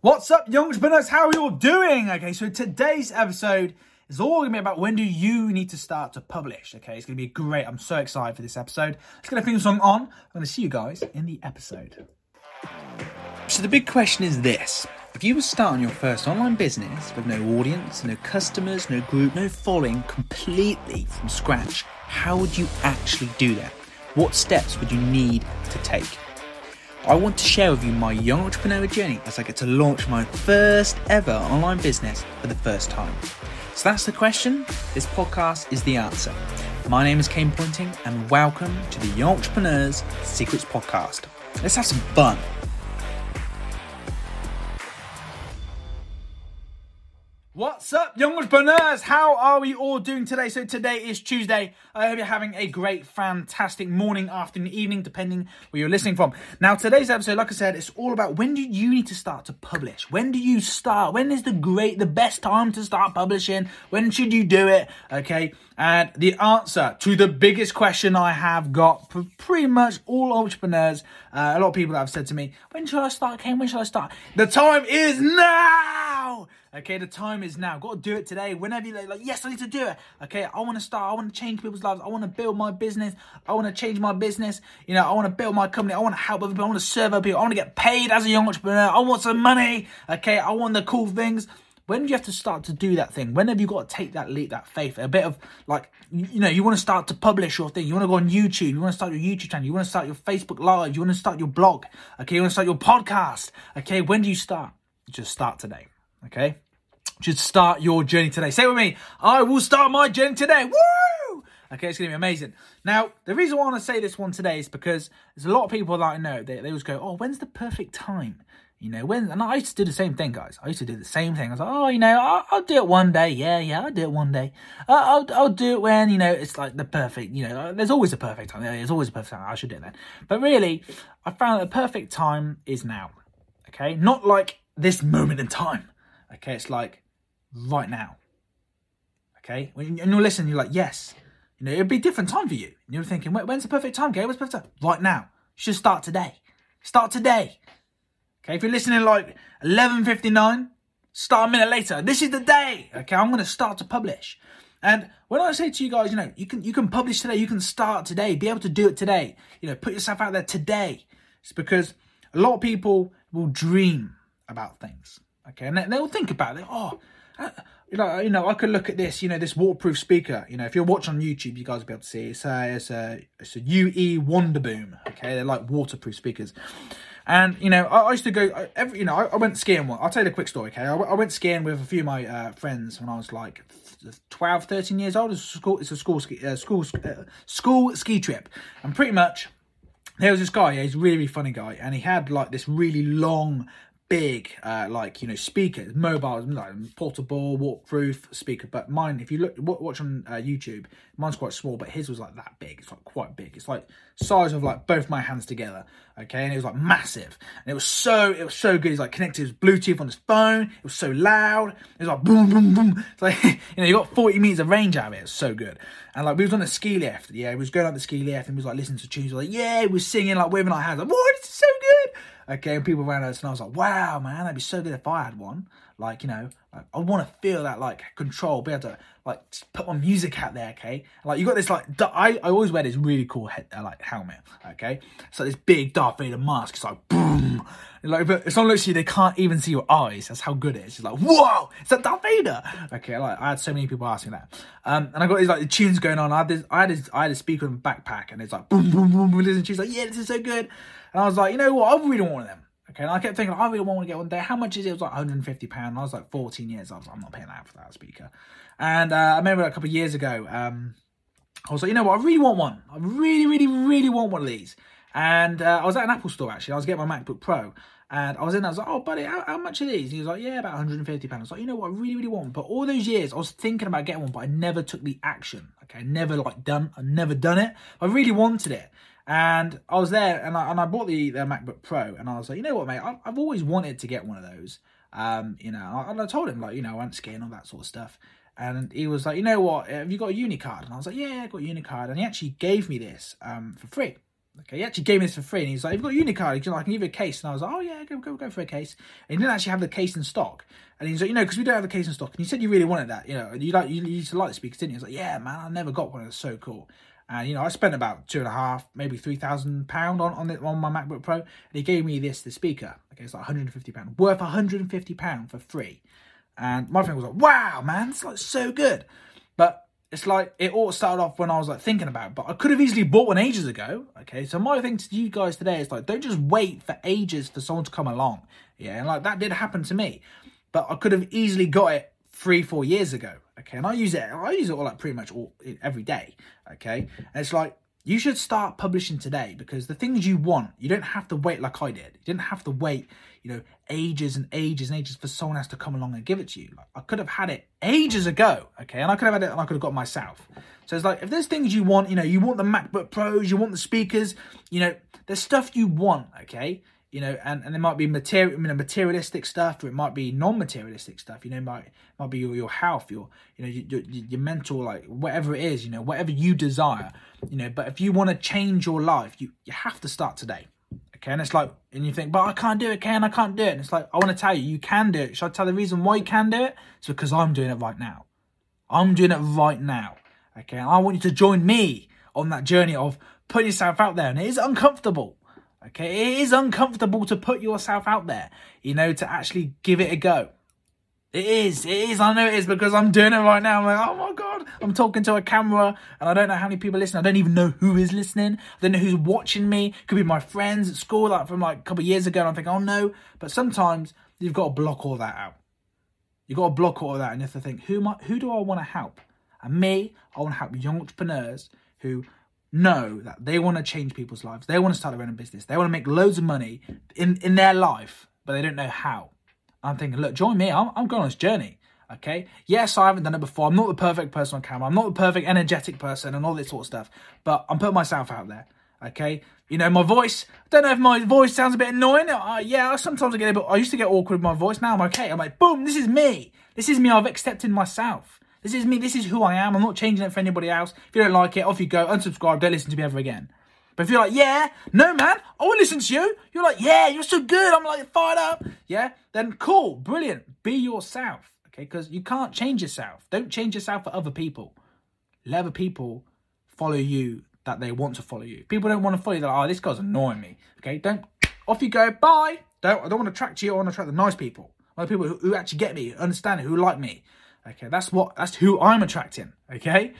What's up, young entrepreneurs? How are you all doing? Okay, so today's episode is all gonna be about when do you need to start to publish. Okay, it's gonna be great. I'm so excited for this episode. Let's get a theme song on. I'm gonna see you guys in the episode. So the big question is this. If you were starting your first online business with no audience, no customers, no group, no following, completely from scratch, how would you actually do that? What steps would you need to take? I want to share with you my young entrepreneur journey as I get to launch my first ever online business for the first time. So that's the question. This podcast is the answer. My name is Kane Pointing, and welcome to the Young Entrepreneurs Secrets Podcast. Let's have some fun. What's up, young entrepreneurs? How are we all doing today? So today is Tuesday. I hope you're having a great, fantastic morning, afternoon, evening, depending where you're listening from. Now, today's episode, like I said, it's all about when do you need to start to publish? When do you start? When is the great, the best time to start publishing? When should you do it? Okay. And the answer to the biggest question I have got for pretty much all entrepreneurs, uh, a lot of people have said to me, when should I start, Kane? When should I start? The time is now! Okay, the time is now. Got to do it today. Whenever you're like, yes, I need to do it. Okay, I want to start. I want to change people's lives. I want to build my business. I want to change my business. You know, I want to build my company. I want to help other people. I want to serve other people. I want to get paid as a young entrepreneur. I want some money. Okay, I want the cool things. When do you have to start to do that thing? When have you got to take that leap, that faith? A bit of like, you know, you want to start to publish your thing. You want to go on YouTube. You want to start your YouTube channel. You want to start your Facebook Live. You want to start your blog. Okay, you want to start your podcast. Okay, when do you start? Just start today. Okay should start your journey today. Say with me, I will start my journey today. Woo! Okay, it's to be amazing. Now, the reason why I want to say this one today is because there's a lot of people that I know, they, they always go, oh, when's the perfect time? You know, when, and I used to do the same thing, guys. I used to do the same thing. I was like, oh, you know, I'll, I'll do it one day. Yeah, yeah, I'll do it one day. Uh, I'll, I'll do it when, you know, it's like the perfect, you know, uh, there's always a perfect time. There's always a perfect time. I should do it then. But really, I found that the perfect time is now. Okay, not like this moment in time. Okay, it's like right now. Okay? When you're listening, you're like, yes. You know, it'd be a different time for you. And you're thinking, when's the perfect time, okay? When's the perfect time? Right now. You should start today. Start today. Okay, if you're listening like 11.59, start a minute later. This is the day. Okay, I'm going to start to publish. And when I say to you guys, you know, you can you can publish today, you can start today, be able to do it today. You know, put yourself out there today. It's because a lot of people will dream about things. Okay, and they'll think about it. Oh, you know, you know, I could look at this, you know, this waterproof speaker. You know, if you're watching on YouTube, you guys will be able to see. It's a, it's a, it's a UE Wonderboom. Okay, they're like waterproof speakers. And you know, I, I used to go every, you know, I, I, went skiing. One, I'll tell you a quick story. Okay, I, I went skiing with a few of my uh, friends when I was like 12, 13 years old. It's a school, it's a school ski, uh, school, uh, school ski trip, and pretty much there was this guy. Yeah, he's a really, really funny guy, and he had like this really long big uh, like you know speakers mobile like portable waterproof speaker. But mine if you look watch on uh, youtube mine's quite small but his was like that big. It's like quite big. It's like size of like both my hands together okay? And it was like massive. And it was so it was so good. He's like connected his bluetooth on his phone. It was so loud. It was like boom boom boom. It's like you know you got 40 meters of range out of it. It's so good. And like we was on the ski lift. Yeah he was going up the ski lift and he was like listening to tunes. Like yeah he was singing like waving our hands like what is so good. Okay, and people around us, and I was like, wow, man, that'd be so good if I had one. Like, you know, like, I want to feel that like control, be able to like put my music out there. Okay, like you got this like I, I always wear this really cool head uh, like helmet. Okay, so this big Darth Vader mask. It's like boom. Like, but it's not literally they can't even see your eyes. That's how good it is. It's like, whoa, it's that Darth Vader. Okay, like I had so many people asking that. Um, and I got these like the tunes going on. I had this, I had this, I had a speaker in my backpack, and it's like boom, boom, boom, boom. Listen, she's like, yeah, this is so good. And I was like, you know what? I really want one of them. Okay, and I kept thinking, I really want to get one there. How much is it? It was like 150 pound. I was like 14 years. I was like, I'm not paying that for that speaker. And uh, I remember a couple of years ago, um, I was like, you know what? I really want one. I really, really, really want one of these. And uh, I was at an Apple store actually. I was getting my MacBook Pro. And I was in there, I was like, oh, buddy, how, how much are these? And he was like, yeah, about 150 pounds. I was like, you know what, I really, really want one. But all those years, I was thinking about getting one, but I never took the action. Okay, I never like done, I never done it. I really wanted it. And I was there, and I and I bought the, the MacBook Pro, and I was like, you know what, mate, I've, I've always wanted to get one of those. Um, you know, and I told him like, you know, I went skiing all that sort of stuff. And he was like, you know what, have you got a Unicard? And I was like, yeah, I got a Unicard. And he actually gave me this um, for free. Okay, he actually gave me this for free, and he's like, "You've got a Unicard, know, I can give you a case." And I was like, "Oh yeah, go go go for a case." And he didn't actually have the case in stock, and he's like, "You know, because we don't have the case in stock." And he said you really wanted that, you know, you like you used to like the speakers, didn't you? He's like, "Yeah, man, I never got one. It's so cool." And you know, I spent about two and a half, maybe three thousand pound on on, it, on my MacBook Pro, and he gave me this the speaker. Okay, it's like 150 pound, worth 150 pound for free. And my friend was like, "Wow, man, it's like so good." But it's like it all started off when I was like thinking about it, but I could have easily bought one ages ago. Okay, so my thing to you guys today is like don't just wait for ages for someone to come along. Yeah, and like that did happen to me. But I could have easily got it three, four years ago. Okay, and I use it, I use it all like pretty much all every day. Okay, and it's like you should start publishing today because the things you want, you don't have to wait like I did. You didn't have to wait, you know, ages and ages and ages for someone else to come along and give it to you. Like, I could have had it ages ago, okay, and I could have had it and I could have got myself. So it's like if there's things you want, you know, you want the MacBook Pros, you want the speakers, you know, there's stuff you want, okay you know, and, and there might be material, you know, materialistic stuff, or it might be non-materialistic stuff. You know, might might be your, your health, your you know, your, your mental, like whatever it is, you know, whatever you desire, you know. But if you want to change your life, you you have to start today. Okay, and it's like, and you think, but I can't do it, can I can't do it. And it's like, I want to tell you, you can do it. Should I tell the reason why you can do it? It's because I'm doing it right now. I'm doing it right now. Okay, and I want you to join me on that journey of putting yourself out there, and it is uncomfortable. Okay, it is uncomfortable to put yourself out there, you know, to actually give it a go. It is, it is. I know it is because I'm doing it right now. I'm like, oh my god, I'm talking to a camera and I don't know how many people listen. I don't even know who is listening. I don't know who's watching me. Could be my friends at school, like from like a couple of years ago. And I'm thinking, oh no. But sometimes you've got to block all that out. You've got to block all that and you have to think, who am I, who do I want to help? And me, I want to help young entrepreneurs who know that they want to change people's lives. They want to start their own business. They want to make loads of money in, in their life, but they don't know how. I'm thinking, look, join me. I'm, I'm going on this journey. Okay. Yes, I haven't done it before. I'm not the perfect person on camera. I'm not the perfect energetic person and all this sort of stuff. But I'm putting myself out there. Okay. You know, my voice. I don't know if my voice sounds a bit annoying. Uh, yeah, sometimes I get a bit. I used to get awkward with my voice. Now I'm okay. I'm like, boom. This is me. This is me. I've accepted myself. This is me. This is who I am. I'm not changing it for anybody else. If you don't like it, off you go. Unsubscribe. Don't listen to me ever again. But if you're like, yeah, no, man, I want to listen to you. You're like, yeah, you're so good. I'm like, fired up. Yeah, then cool, brilliant. Be yourself. Okay, because you can't change yourself. Don't change yourself for other people. Let other people follow you that they want to follow you. People don't want to follow you. They're like, oh, this guy's annoying me. Okay, don't. Off you go. Bye. Don't. I don't want to attract you. I want to attract the nice people. the people who, who actually get me, understand it, who like me. Okay, that's what that's who I'm attracting. Okay,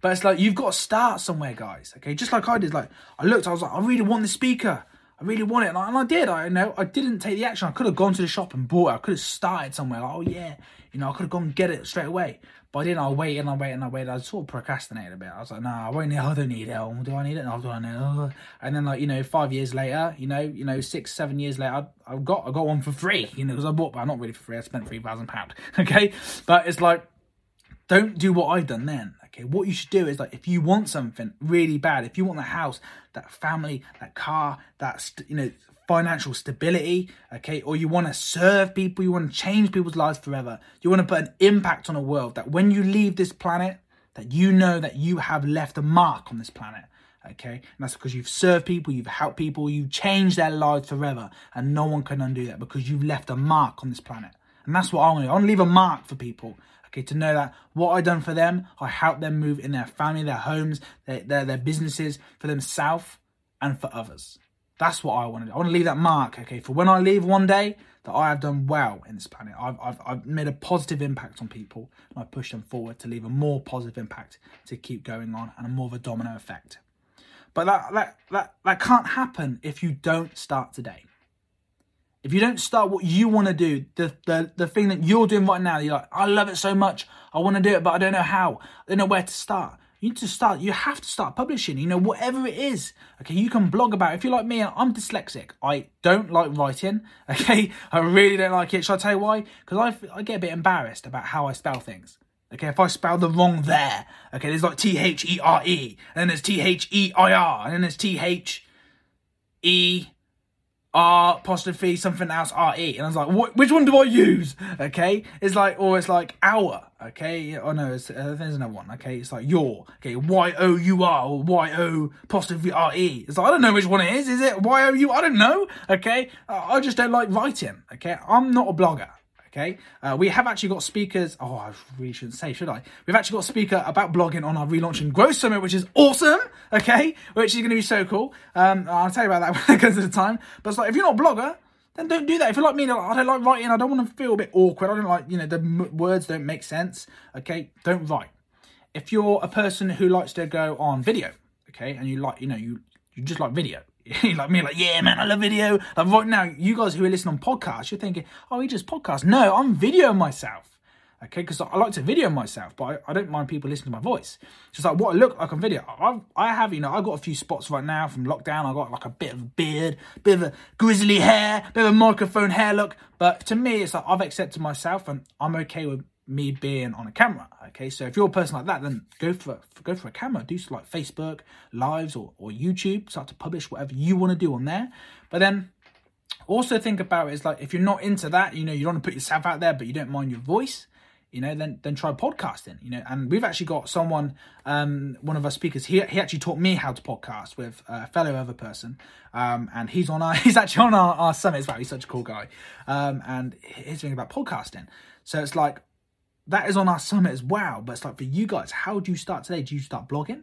but it's like you've got to start somewhere, guys. Okay, just like I did. Like I looked, I was like, I really want the speaker. I really want it, and I, did. I you know I didn't take the action. I could have gone to the shop and bought it. I could have started somewhere. Like, oh yeah, you know, I could have gone and get it straight away. But I didn't. I waited and I waited and I waited. I sort of procrastinated a bit. I was like, nah, I won't need. I don't need it. Oh, do I need it? Do I need it? And then like you know, five years later, you know, you know, six, seven years later, I, I got I got one for free. You know, because I bought, but not really for free. I spent three thousand pound. Okay, but it's like don't do what I've done then. Okay, what you should do is like if you want something really bad, if you want the house, that family, that car, that st- you know financial stability, okay, or you want to serve people, you want to change people's lives forever, you want to put an impact on a world that when you leave this planet, that you know that you have left a mark on this planet. Okay, and that's because you've served people, you've helped people, you've changed their lives forever, and no one can undo that because you've left a mark on this planet. And that's what I want to do. I want to leave a mark for people Okay, to know that what I done for them, I helped them move in their family, their homes, their, their, their businesses, for themselves and for others. That's what I want to do. I want to leave that mark, okay, for when I leave one day, that I have done well in this planet. I've, I've, I've made a positive impact on people and I push them forward to leave a more positive impact to keep going on and a more of a domino effect. But that, that, that, that can't happen if you don't start today. If you don't start what you want to do, the, the, the thing that you're doing right now, you're like, I love it so much. I want to do it, but I don't know how. I don't know where to start. You need to start. You have to start publishing, you know, whatever it is. Okay, you can blog about it. If you're like me, I'm dyslexic. I don't like writing. Okay, I really don't like it. Shall I tell you why? Because I, I get a bit embarrassed about how I spell things. Okay, if I spell the wrong there, okay, there's like T H E R E, and then there's T H E I R, and then there's T H E R apostrophe something else R E, and I was like, which one do I use? Okay, it's like, or it's like our. Okay, oh no, it's, uh, there's another one. Okay, it's like your. Okay, Y O U R or Y O apostrophe R E. It's like I don't know which one it is. Is it Y O U? I don't know. Okay, I just don't like writing. Okay, I'm not a blogger. Okay, uh, we have actually got speakers. Oh, I really shouldn't say, should I? We've actually got a speaker about blogging on our relaunching growth summit, which is awesome. Okay, which is going to be so cool. Um, I'll tell you about that when it comes to the time. But it's like if you're not a blogger, then don't do that. If you're like me, I don't like writing. I don't want to feel a bit awkward. I don't like you know the m- words don't make sense. Okay, don't write. If you're a person who likes to go on video, okay, and you like you know you you just like video like me, like, yeah, man, I love video. Like right now, you guys who are listening on podcasts, you're thinking, oh, he just podcast. No, I'm videoing myself. Okay, because I like to video myself, but I, I, don't mind people listening to my voice. It's Just like what I look like on video. I, I have, you know, I've got a few spots right now from lockdown. I've got like a bit of a beard, bit of a grizzly hair, bit of a microphone hair look. But to me, it's like I've accepted myself and I'm okay with me being on a camera. Okay, so if you're a person like that, then go for go for a camera. Do like Facebook lives or, or YouTube. Start to publish whatever you want to do on there. But then also think about it is like if you're not into that, you know, you don't want to put yourself out there, but you don't mind your voice. You know, then then try podcasting. You know, and we've actually got someone, um, one of our speakers. He he actually taught me how to podcast with a fellow other person, um, and he's on our he's actually on our, our summit as well. He's such a cool guy, um, and he's doing about podcasting. So it's like that is on our summit as well. But it's like for you guys, how do you start today? Do you start blogging?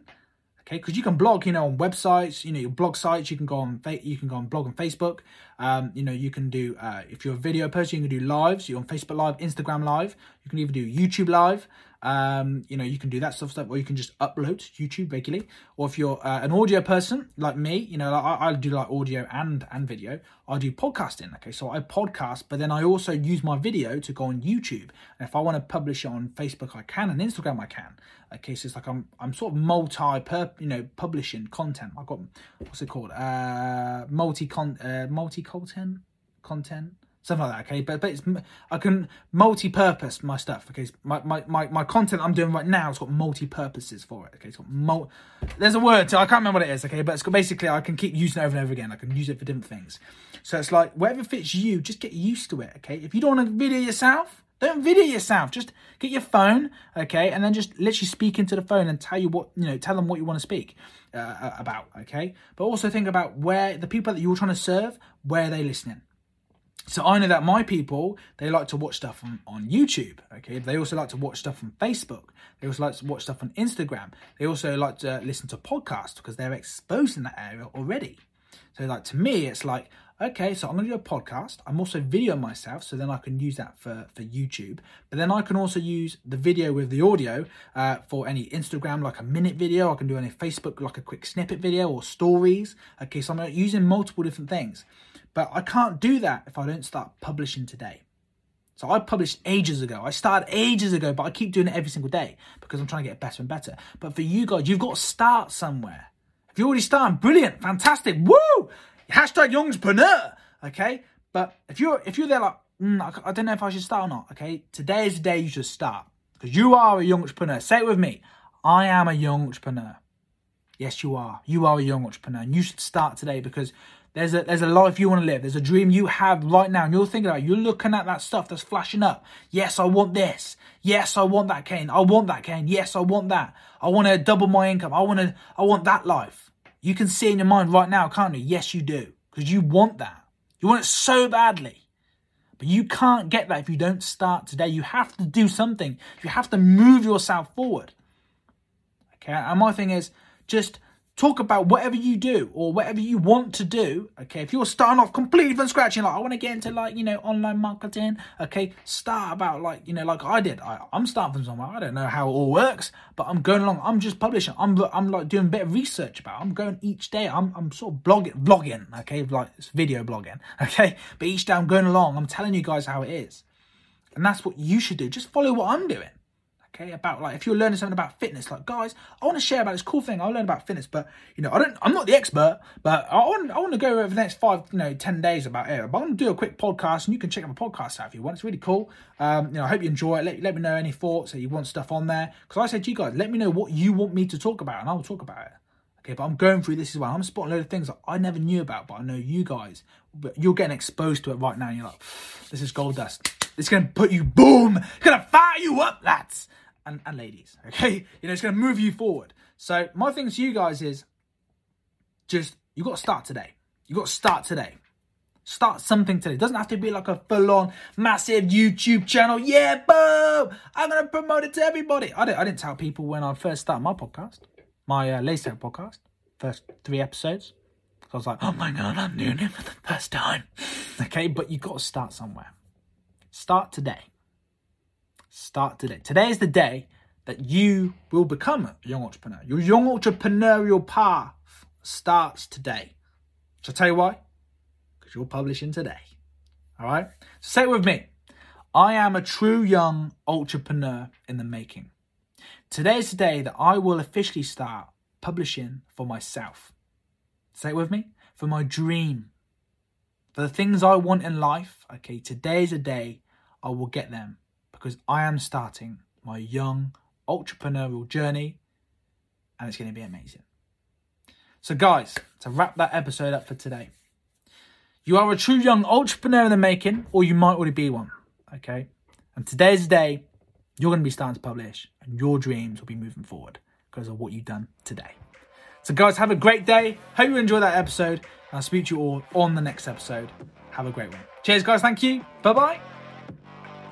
Okay, because you can blog, you know, on websites, you know, your blog sites. You can go on, you can go on blog on Facebook. Um, you know, you can do uh, if you're a video person, you can do lives. You're on Facebook Live, Instagram Live. You can even do YouTube Live. Um, you know, you can do that of stuff, or you can just upload YouTube regularly. Or if you're uh, an audio person like me, you know, I, I, do like audio and and video. I do podcasting. Okay, so I podcast, but then I also use my video to go on YouTube. And if I want to publish on Facebook, I can, and Instagram, I can. Okay, so it's like I'm I'm sort of multi per you know publishing content. I've got what's it called? Uh, multi con uh, multi content content something like that okay? But, but it's i can multi-purpose my stuff okay? My, my, my, my content i'm doing right now it's got multi-purposes for it okay? It's got mul- there's a word to, i can't remember what it is okay? But it's got, basically i can keep using it over and over again. I can use it for different things. So it's like whatever fits you just get used to it okay? If you don't want to video yourself don't video yourself. Just get your phone okay? And then just literally speak into the phone and tell you what you know tell them what you want to speak uh, about okay? But also think about where the people that you're trying to serve where are they listening so I know that my people, they like to watch stuff on, on YouTube. Okay. They also like to watch stuff on Facebook. They also like to watch stuff on Instagram. They also like to listen to podcasts because they're exposed in that area already. So like to me, it's like, okay, so I'm gonna do a podcast. I'm also videoing myself, so then I can use that for, for YouTube. But then I can also use the video with the audio uh, for any Instagram, like a minute video. I can do any Facebook, like a quick snippet video or stories. Okay, so I'm using multiple different things. But I can't do that if I don't start publishing today. So I published ages ago. I started ages ago, but I keep doing it every single day because I'm trying to get better and better. But for you guys, you've got to start somewhere. If you're already started, brilliant, fantastic, woo! Hashtag youngspreneur, okay? But if you're if you're there like, mm, I, I don't know if I should start or not, okay? Today is the day you should start because you are a young entrepreneur. Say it with me. I am a young entrepreneur. Yes, you are. You are a young entrepreneur, and you should start today because there's a there's a life you want to live. There's a dream you have right now, and you're thinking about. It. You're looking at that stuff that's flashing up. Yes, I want this. Yes, I want that Kane. I want that Kane. Yes, I want that. I want to double my income. I want to. I want that life. You can see in your mind right now, can't you? Yes, you do, because you want that. You want it so badly. But you can't get that if you don't start today. You have to do something. You have to move yourself forward. Okay, and my thing is just talk about whatever you do or whatever you want to do. Okay, if you're starting off completely from scratch, and like I want to get into like you know online marketing. Okay, start about like you know like I did. I, I'm starting from somewhere. I don't know how it all works, but I'm going along. I'm just publishing. I'm I'm like doing a bit of research about. It. I'm going each day. I'm I'm sort of blogging, vlogging. Okay, like it's video blogging. Okay, but each day I'm going along. I'm telling you guys how it is, and that's what you should do. Just follow what I'm doing okay about like if you're learning something about fitness like guys i want to share about this cool thing i learn about fitness but you know i don't i'm not the expert but i want i want to go over the next five you know 10 days about it but i'm to do a quick podcast and you can check out my podcast out if you want it's really cool. Um you know i hope you enjoy it let, let me know any thoughts that you want stuff on there because i said to you guys let me know what you want me to talk about and i will talk about it Okay, but I'm going through this as well. I'm spotting a load of things that I never knew about, but I know you guys. But you're getting exposed to it right now. And you're like, this is gold dust. It's gonna put you boom. It's gonna fire you up, lads and, and ladies. Okay, you know it's gonna move you forward. So my thing to you guys is just you got to start today. You got to start today. Start something today. It doesn't have to be like a full-on massive YouTube channel. Yeah, boom! I'm gonna promote it to everybody. I didn't. I didn't tell people when I first started my podcast, my uh, Lace podcast, first three episodes. I was like, oh my god, I'm doing it for the first time. Okay, but you got to start somewhere. Start today. Start today. Today is the day that you will become a young entrepreneur. Your young entrepreneurial path starts today. So I'll tell you why. Because you're publishing today. All right? So say it with me. I am a true young entrepreneur in the making. Today is the day that I will officially start publishing for myself. Say it with me. For my dream. For the things I want in life. Okay, today is a day I will get them because I am starting my young entrepreneurial journey and it's going to be amazing. So, guys, to wrap that episode up for today, you are a true young entrepreneur in the making, or you might already be one. Okay. And today's the day you're going to be starting to publish and your dreams will be moving forward because of what you've done today. So, guys, have a great day. Hope you enjoyed that episode. I'll speak to you all on the next episode. Have a great one. Cheers, guys. Thank you. Bye bye.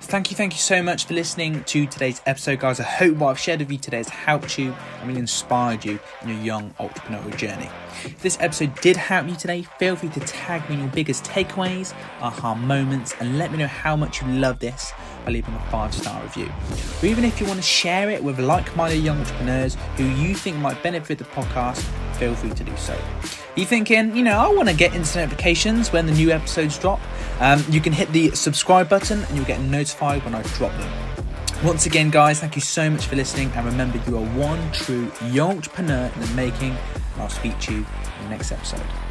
Thank you, thank you so much for listening to today's episode, guys. I hope what I've shared with you today has helped you and really inspired you in your young entrepreneurial journey. If this episode did help you today, feel free to tag me in your biggest takeaways, aha moments, and let me know how much you love this by leaving a five star review. Or even if you want to share it with like minded young entrepreneurs who you think might benefit the podcast, feel free to do so. You thinking, you know, I want to get instant notifications when the new episodes drop? Um, you can hit the subscribe button and you'll get notified when I drop them. Once again, guys, thank you so much for listening. And remember, you are one true entrepreneur in the making. And I'll speak to you in the next episode.